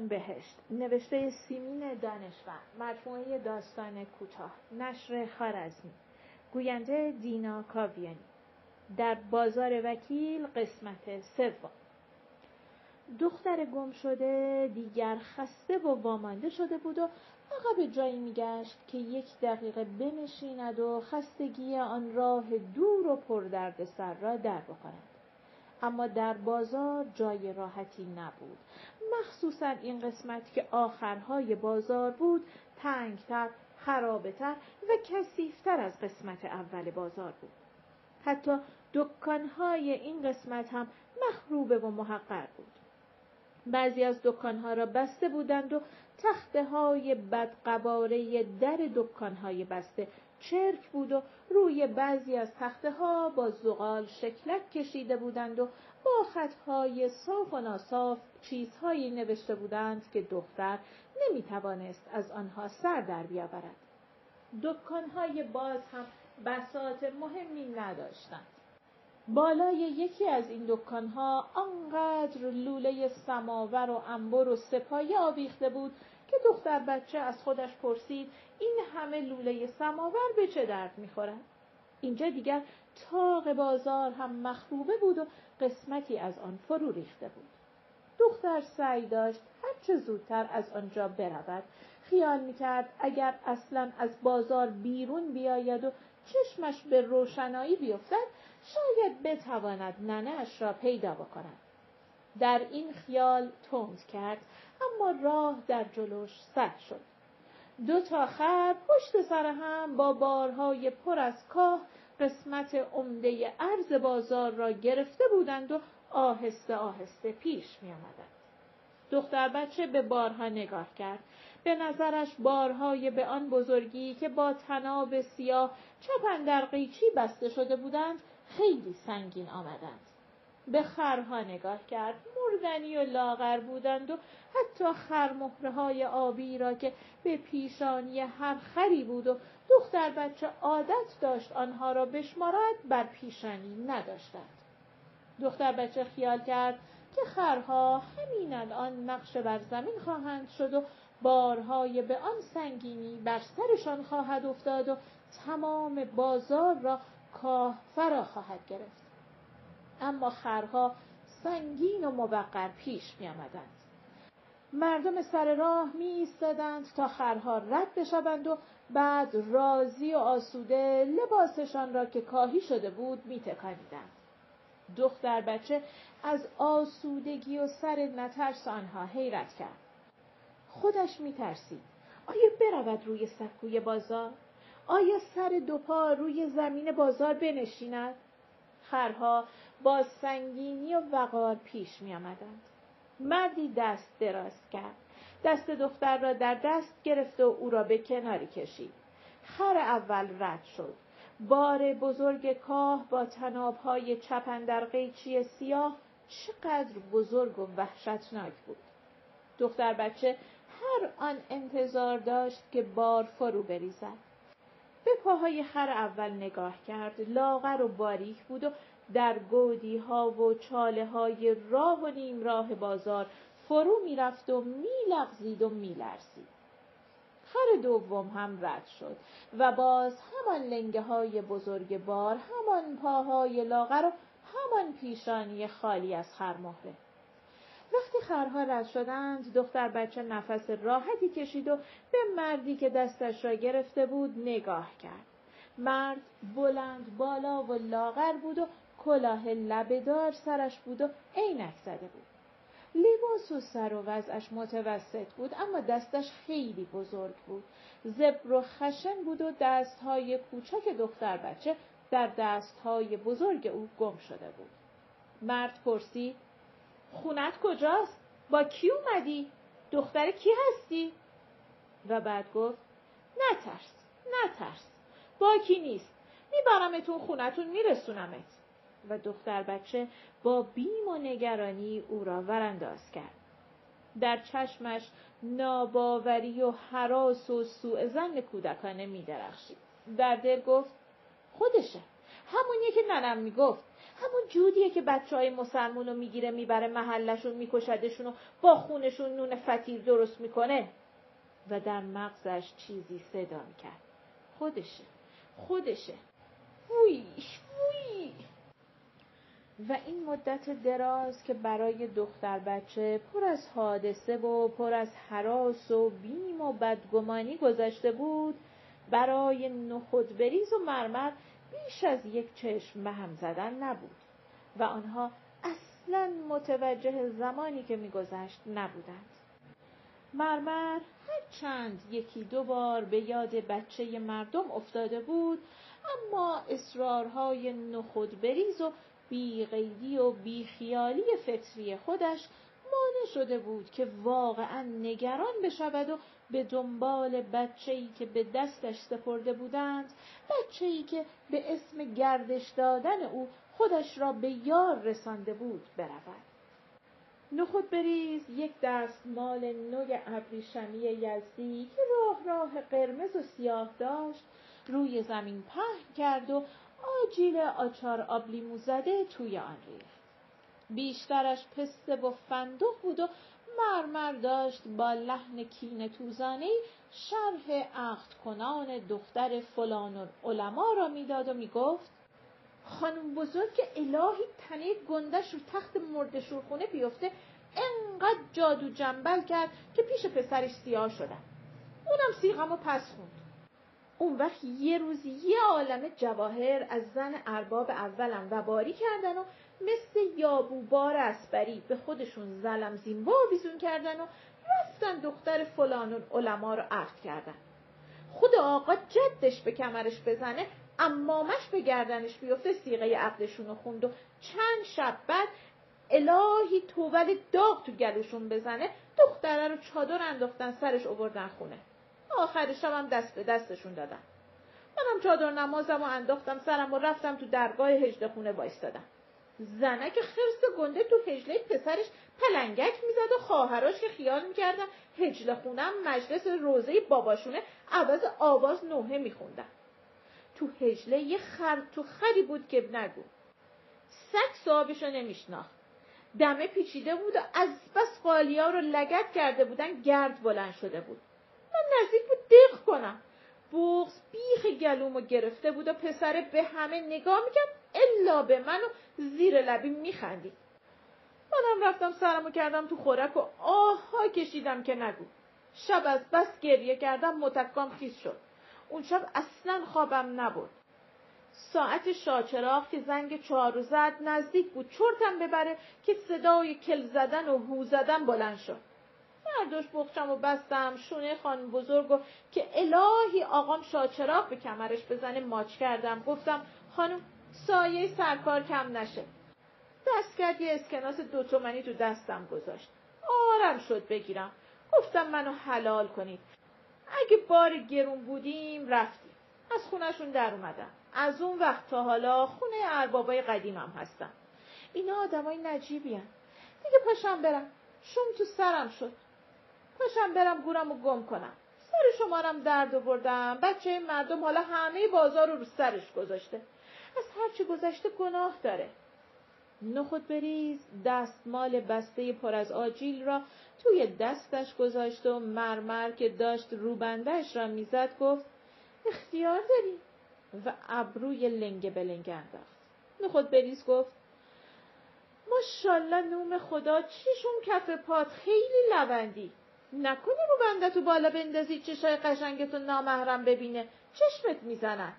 چون بهشت. نوشته سیمین دانشور. مجموعه داستان کوتاه. نشر خارزمی گوینده دینا کاویانی. در بازار وکیل قسمت سوم. دختر گم شده دیگر خسته و وامانده شده بود و به جایی میگشت که یک دقیقه بنشیند و خستگی آن راه دور و پردردسر را در بخورد. اما در بازار جای راحتی نبود. مخصوصا این قسمت که آخرهای بازار بود تنگتر خرابتر و کسیفتر از قسمت اول بازار بود. حتی دکانهای این قسمت هم مخروبه و محقر بود. بعضی از دکانها را بسته بودند و تخته های بدقواره در دکانهای بسته چرک بود و روی بعضی از تخته ها با زغال شکلک کشیده بودند و با خطهای صاف و ناصاف چیزهایی نوشته بودند که دختر نمی توانست از آنها سر در بیاورد. دکانهای باز هم بسات مهمی نداشتند. بالای یکی از این دکانها آنقدر لوله سماور و انبر و سپایه آویخته بود که دختر بچه از خودش پرسید این همه لوله سماور به چه درد می‌خورد؟ اینجا دیگر تاق بازار هم مخروبه بود و قسمتی از آن فرو ریخته بود. دختر سعی داشت هرچه زودتر از آنجا برود. خیال می‌کرد اگر اصلا از بازار بیرون بیاید و چشمش به روشنایی بیفتد شاید بتواند ننهاش را پیدا بکند. در این خیال تند کرد اما راه در جلوش سد شد. دو تا خر پشت سر هم با بارهای پر از کاه قسمت عمده ارز بازار را گرفته بودند و آهسته آهسته پیش می آمدند. دختر بچه به بارها نگاه کرد. به نظرش بارهای به آن بزرگی که با تناب سیاه چپن در قیچی بسته شده بودند خیلی سنگین آمدند. به خرها نگاه کرد. مردنی و لاغر بودند و حتی خرمهره های آبی را که به پیشانی هر خری بود و دختر بچه عادت داشت آنها را بشمارد بر پیشانی نداشتند. دختر بچه خیال کرد که خرها همین الان نقش بر زمین خواهند شد و بارهای به آن سنگینی بر سرشان خواهد افتاد و تمام بازار را کاه فرا خواهد گرفت. اما خرها سنگین و موقر پیش می آمدند. مردم سر راه می ایستادند تا خرها رد بشوند و بعد راضی و آسوده لباسشان را که کاهی شده بود می تکانیدند. دختر بچه از آسودگی و سر نترس آنها حیرت کرد. خودش می ترسید. آیا برود روی سکوی بازار؟ آیا سر دو پا روی زمین بازار بنشیند؟ خرها با سنگینی و وقار پیش می آمدند. مردی دست دراز کرد. دست دختر را در دست گرفت و او را به کناری کشید. خر اول رد شد. بار بزرگ کاه با تنابهای چپن در قیچی سیاه چقدر بزرگ و وحشتناک بود. دختر بچه هر آن انتظار داشت که بار فرو بریزد. به پاهای خر اول نگاه کرد لاغر و باریک بود و در گودی ها و چاله های راه و نیم راه بازار فرو می‌رفت و میلغزید و میلرزید خر دوم هم رد شد و باز همان لنگه های بزرگ بار همان پاهای لاغر و همان پیشانی خالی از خرمهره وقتی خرها رد شدند دختر بچه نفس راحتی کشید و به مردی که دستش را گرفته بود نگاه کرد. مرد بلند بالا و لاغر بود و کلاه لبهدار سرش بود و عینک زده بود. لباس و سر و وضعش متوسط بود اما دستش خیلی بزرگ بود. زبر و خشن بود و دستهای کوچک دختر بچه در دستهای بزرگ او گم شده بود. مرد پرسید خونت کجاست؟ با کی اومدی؟ دختر کی هستی؟ و بعد گفت نترس نترس با کی نیست میبرمتون خونتون میرسونمت و دختر بچه با بیم و نگرانی او را ورانداز کرد. در چشمش ناباوری و حراس و سوء زن کودکانه میدرخشید در دل گفت خودشه. همونیه که ننم می‌گفت همون جودیه که بچه های مسلمون رو می‌گیره می‌بره محلشون میکشدشون و با خونشون نون فتیر درست می‌کنه. و در مغزش چیزی صدا می‌کرد. خودشه. خودشه. وی وی و این مدت دراز که برای دختر بچه پر از حادثه و پر از حراس و بیم و بدگمانی گذشته بود برای نخود بریز و مرمر بیش از یک چشم به هم زدن نبود و آنها اصلا متوجه زمانی که میگذشت نبودند. مرمر هر چند یکی دو بار به یاد بچه مردم افتاده بود اما اصرارهای نخود بریز و بیغیدی و بیخیالی فطری خودش مانع شده بود که واقعا نگران بشود و به دنبال بچه‌ای که به دستش سپرده بودند بچه‌ای که به اسم گردش دادن او خودش را به یار رسانده بود برود. نخود بریز یک دستمال نوی ابریشمی یزدی که راه راه قرمز و سیاه داشت روی زمین پهن کرد و آجیل آچار آبلیمو زده توی آن ریخت. بیشترش پسته و فندق بود و مرمر داشت با لحن کین توزانه شرح عقد کنان دختر فلان علما را می‌داد و می‌گفت خانم بزرگ الهی تنه گندش رو تخت مرد شورخونه بیفته انقدر جادو جنبل کرد که پیش پسرش سیاه شدن. اونم سیغم و پس خوند. اون وقت یه روز یه عالم جواهر از زن ارباب اولم و باری کردن و مثل یابوبار اسبری به خودشون زلم زیمبا بیزون کردن و رفتن دختر فلان علما رو عقد کردن. خود آقا جدش به کمرش بزنه امامش به گردنش بیفته سیغه عقدشون رو خوند و چند شب بعد الهی توول داغ تو گلوشون بزنه دختره رو چادر انداختن سرش اووردن خونه. آخر شبم دست به دستشون دادم. منم چادر نمازم و انداختم سرم و رفتم تو درگاه هجده خونه وایستادم. زنک خرس گنده تو هجله پسرش پلنگک می‌زد و خواهراش که خیال می‌کردن هجله خونم مجلس روزه باباشونه عوض آواز نوحه میخوندن. تو هجله یه خر تو خری بود که نگو. سگ صاحبشو نمیشناخت. دمه پیچیده بود و از بس قالیا رو لگت کرده بودن گرد بلند شده بود. نزدیک بود دق کنم. بغز بیخ گلومو گرفته بود و پسره به همه نگاه می‌کرد الا به منو زیر لبی میخندید. منم رفتم سرمو کردم تو خورک و آها کشیدم که نگو. شب از بس گریه کردم متکام خیز شد. اون شب اصلا خوابم نبود ساعت شاچراغ که زنگ چهارو زد نزدیک بود. چرتم ببره که صدای کل زدن و هو زدن بلند شد. برداشت بخشم و بستم شونه خانم بزرگو که الهی آقام شاچراغ به کمرش بزنه ماچ کردم. گفتم خانم سایه سرکار کم نشه. دست کرد یه اسکناس دو تومنی تو دستم گذاشت. آرم شد بگیرم. گفتم منو حلال کنید. اگه بار گرون بودیم رفتیم. از خونشون در اومدم. از اون وقت تا حالا خونه اربابای قدیمم هستم اینا آدمای نجیبی هن. دیگه پاشم برم. شوم تو سرم شد. پاشم برم گورم و گم کنم. سر شمارم درد بردم بچه مردم حالا همه بازار رو رو سرش گذاشته. از هرچی گذشته گناه داره. نخود بریز دستمال بسته پر از آجیل را توی دستش گذاشت و مرمر که داشت روبندهش را می‌زد گفت اختیار داری؟ و ابروی لنگه به لنگه انداخت. نخود بریز گفت ماشالله نوم خدا چیشون کف پات خیلی لوندی نکنی رو بنده تو بالا بندازی چشای قشنگتو نامحرم ببینه چشمت می‌زنن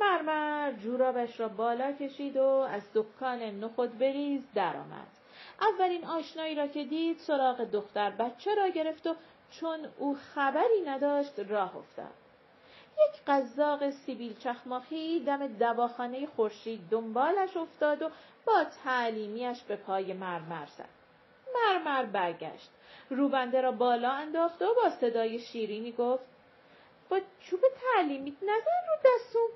مرمر جورابش را بالا کشید و از دکان نخود بریز درآمد. اولین آشنایی را که دید سراغ دختر بچه را گرفت و چون او خبری نداشت راه افتاد. یک قزاق سیبیل چخماخی دم دواخانه خورشید دنبالش افتاد و با تعلیمیش به پای مرمر زد. مرمر برگشت. روبنده را بالا انداخت و با صدای شیرینی گفت با چوب تعلیمیت نزن رو دستم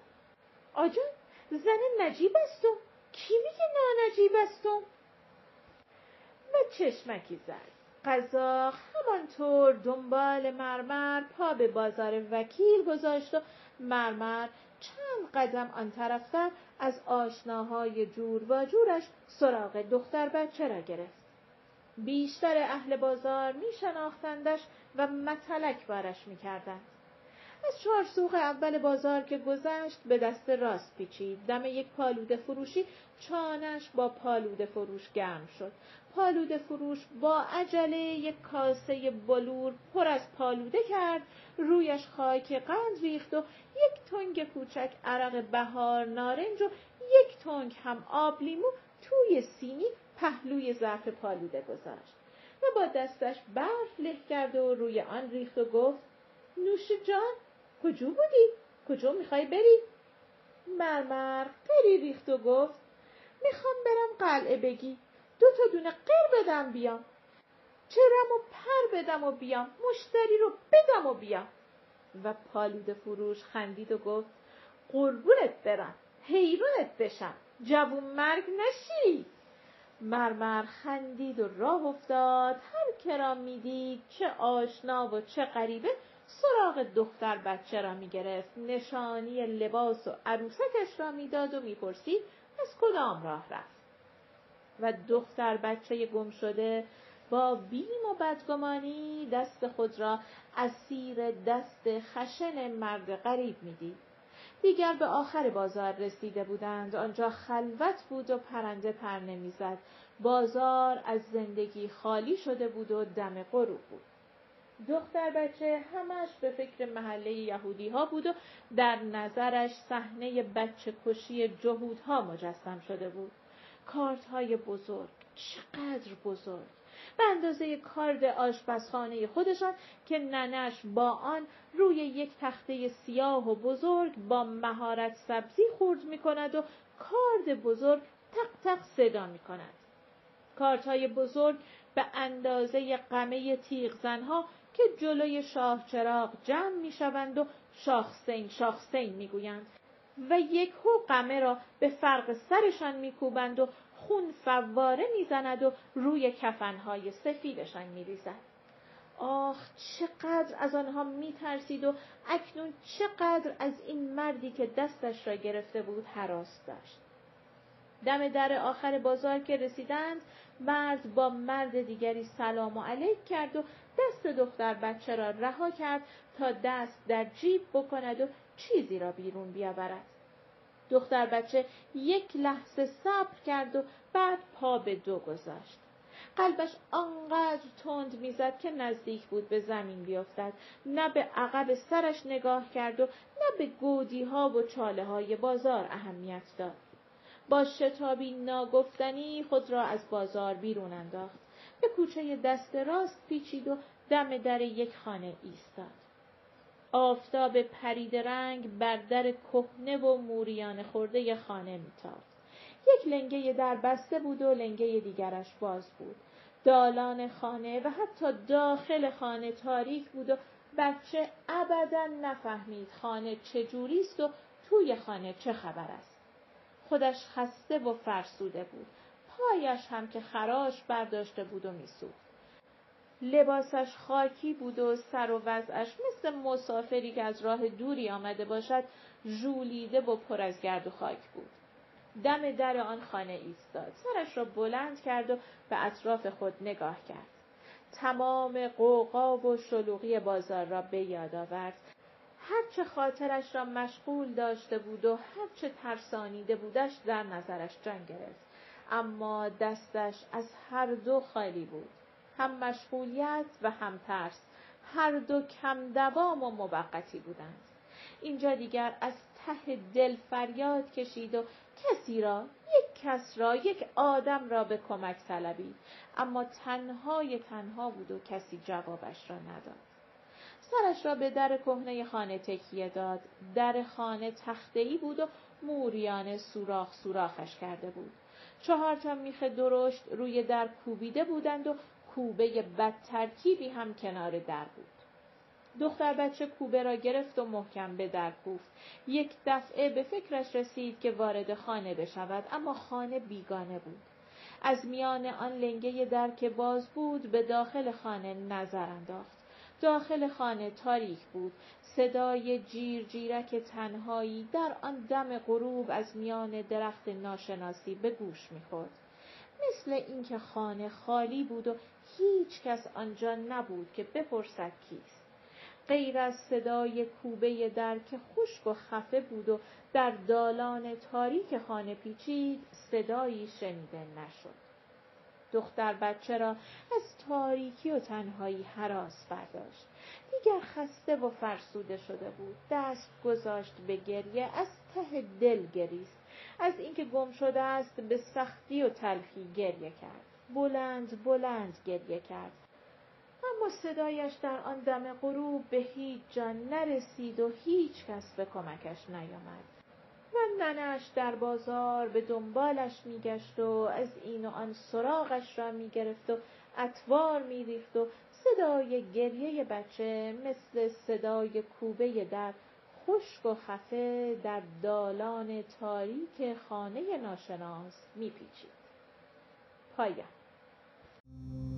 آجان زن نجیب استم کی میگه نجیب استم و چشمکی زد قزاق همانطور دنبال مرمر پا به بازار وکیل گذاشت و مرمر چند قدم آن طرفتر از آشناهای جور و جورش سراغ دختر بچه را گرفت. بیشتر اهل بازار می شناختندش و متلک بارش می کردند. از چهارسوق اول بازار که گذشت به دست راست پیچید. دم یک پالوده فروشی چانش با پالوده فروش گرم شد. پالوده فروش با عجله یک کاسه بلور پر از پالوده کرد. رویش خاک قند ریخت و یک تنگ کوچک عرق بهار نارنج و یک تنگ هم آب لیمو توی سینی پهلوی ظرف پالوده گذاشت و با دستش برف له کرد و روی آن ریخت و گفت نوش جان کجا بودی؟ کجا می‌خوای بری؟ مرمر قری ریخت و گفت می‌خوام برم قلعه بگی. دو تا دونه قر بدم بیام. چرم و پر بدم و بیام. مشتری رو بدم و بیام. و پالود فروش خندید و گفت قربونت برم. حیرونت بشم. جوون مرگ نشی. مرمر خندید و راه افتاد. هر کرا می‌دید چه آشنا و چه غریبه سراغ دختر بچه را می‌گرفت. نشانی لباس و عروسکش را می‌داد و می‌پرسید از کدام راه رفت. و دختر بچه گم شده با بیم و بدگمانی دست خود را اسیر دست خشن مرد غریب می‌دید. دیگر به آخر بازار رسیده بودند آنجا خلوت بود و پرنده پر نمی‌زد بازار از زندگی خالی شده بود و دم غروب بود دختر بچه همش به فکر محله یهودی ها بود و در نظرش صحنه بچه کشی جهودها مجسم شده بود. کارت های بزرگ، چقدر بزرگ. به اندازه کارد آشپزخانه خودشان که ننش با آن روی یک تخته سیاه و بزرگ با مهارت سبزی خورد می کند و کارد بزرگ تق تق صدا می کند. کارت بزرگ به اندازه قمه تیغ زنها که جلوی شاه چراغ جمع می شوند و شاخسین شاخسین می گویند و یک هو قمه را به فرق سرشان می کوبند و خون فواره می‌زند و روی کفنهای سفیدشان می ریزد. آخ چقدر از آنها می ترسید و اکنون چقدر از این مردی که دستش را گرفته بود حراس داشت. دم در آخر بازار که رسیدند مرد با مرد دیگری سلام و علیک کرد و دست دختر بچه را رها کرد تا دست در جیب بکند و چیزی را بیرون بیاورد. دختر بچه یک لحظه صبر کرد و بعد پا به دو گذاشت. قلبش آنقدر تند می‌زد که نزدیک بود به زمین بیفتد نه به عقب سرش نگاه کرد و نه به گودی ها و چاله های بازار اهمیت داد با شتابی ناگفتنی خود را از بازار بیرون انداخت به کوچه دست راست پیچید و دم در یک خانه ایستاد. آفتاب پرید رنگ بر در کهنه و موریان خورده خانه میتافت. یک لنگه در بسته بود و لنگه دیگرش باز بود. دالان خانه و حتی داخل خانه تاریک بود و بچه ابدا نفهمید خانه چجوریست و توی خانه چه خبر است. خودش خسته و فرسوده بود. پایش هم که خراش برداشته بود و میسوخت. لباسش خاکی بود و سر و وضعش مثل مسافری که از راه دوری آمده باشد ژولیده و پر از گرد و خاک بود. دم در آن خانه ایستاد. سرش را بلند کرد و به اطراف خود نگاه کرد. تمام قوقا و شلوغی بازار را به یاد آورد. هرچه خاطرش را مشغول داشته بود و هرچه ترسانیده بودش در نظرش جان گرفت. اما دستش از هر دو خالی بود. هم مشغولیت و هم ترس. هر دو کم دوام و موقتی بودند. اینجا دیگر از ته دل فریاد کشید و کسی را یک کس را یک آدم را به کمک طلبید اما تنهای تنها بود و کسی جوابش را نداد. سرش را به در کهنه خانه تکیه داد. در خانه تختهای بود و موریان سوراخ سوراخش کرده بود. چهار تا میخ درشت روی در کوبیده بودند و کوبه بد ترکیبی هم کنار در بود. دختر بچه کوبه را گرفت و محکم به در کوفت. یک دفعه به فکرش رسید که وارد خانه بشود اما خانه بیگانه بود. از میان آن لنگه در که باز بود به داخل خانه نظر انداخت. داخل خانه تاریک بود صدای جیر جیرک تنهایی در آن دم غروب از میان درخت ناشناسی به گوش می‌خورد مثل اینکه خانه خالی بود و هیچ کس آنجا نبود که بپرسد کیست. غیر از صدای کوبه در که خشک و خفه بود و در دالان تاریک خانه پیچید صدایی شنیده نشد. دختر بچه را از تاریکی و تنهایی حراس برداشت. دیگر خسته و فرسوده شده بود. دست گذاشت به گریه از ته دل گریست. از اینکه گم شده است به سختی و تلخی گریه کرد. بلند بلند گریه کرد. اما صدایش در آن دم غروب به هیچ جا نرسید و هیچ کس به کمکش نیامد. و ننش در بازار به دنبالش میگشت و از این و آن سراغش را می‌گرفت و اتوار میریخت و صدای گریه بچه مثل صدای کوبه در خشک و خفه در دالان تاریک خانه ناشناس میپیچید. پایان. Thank you.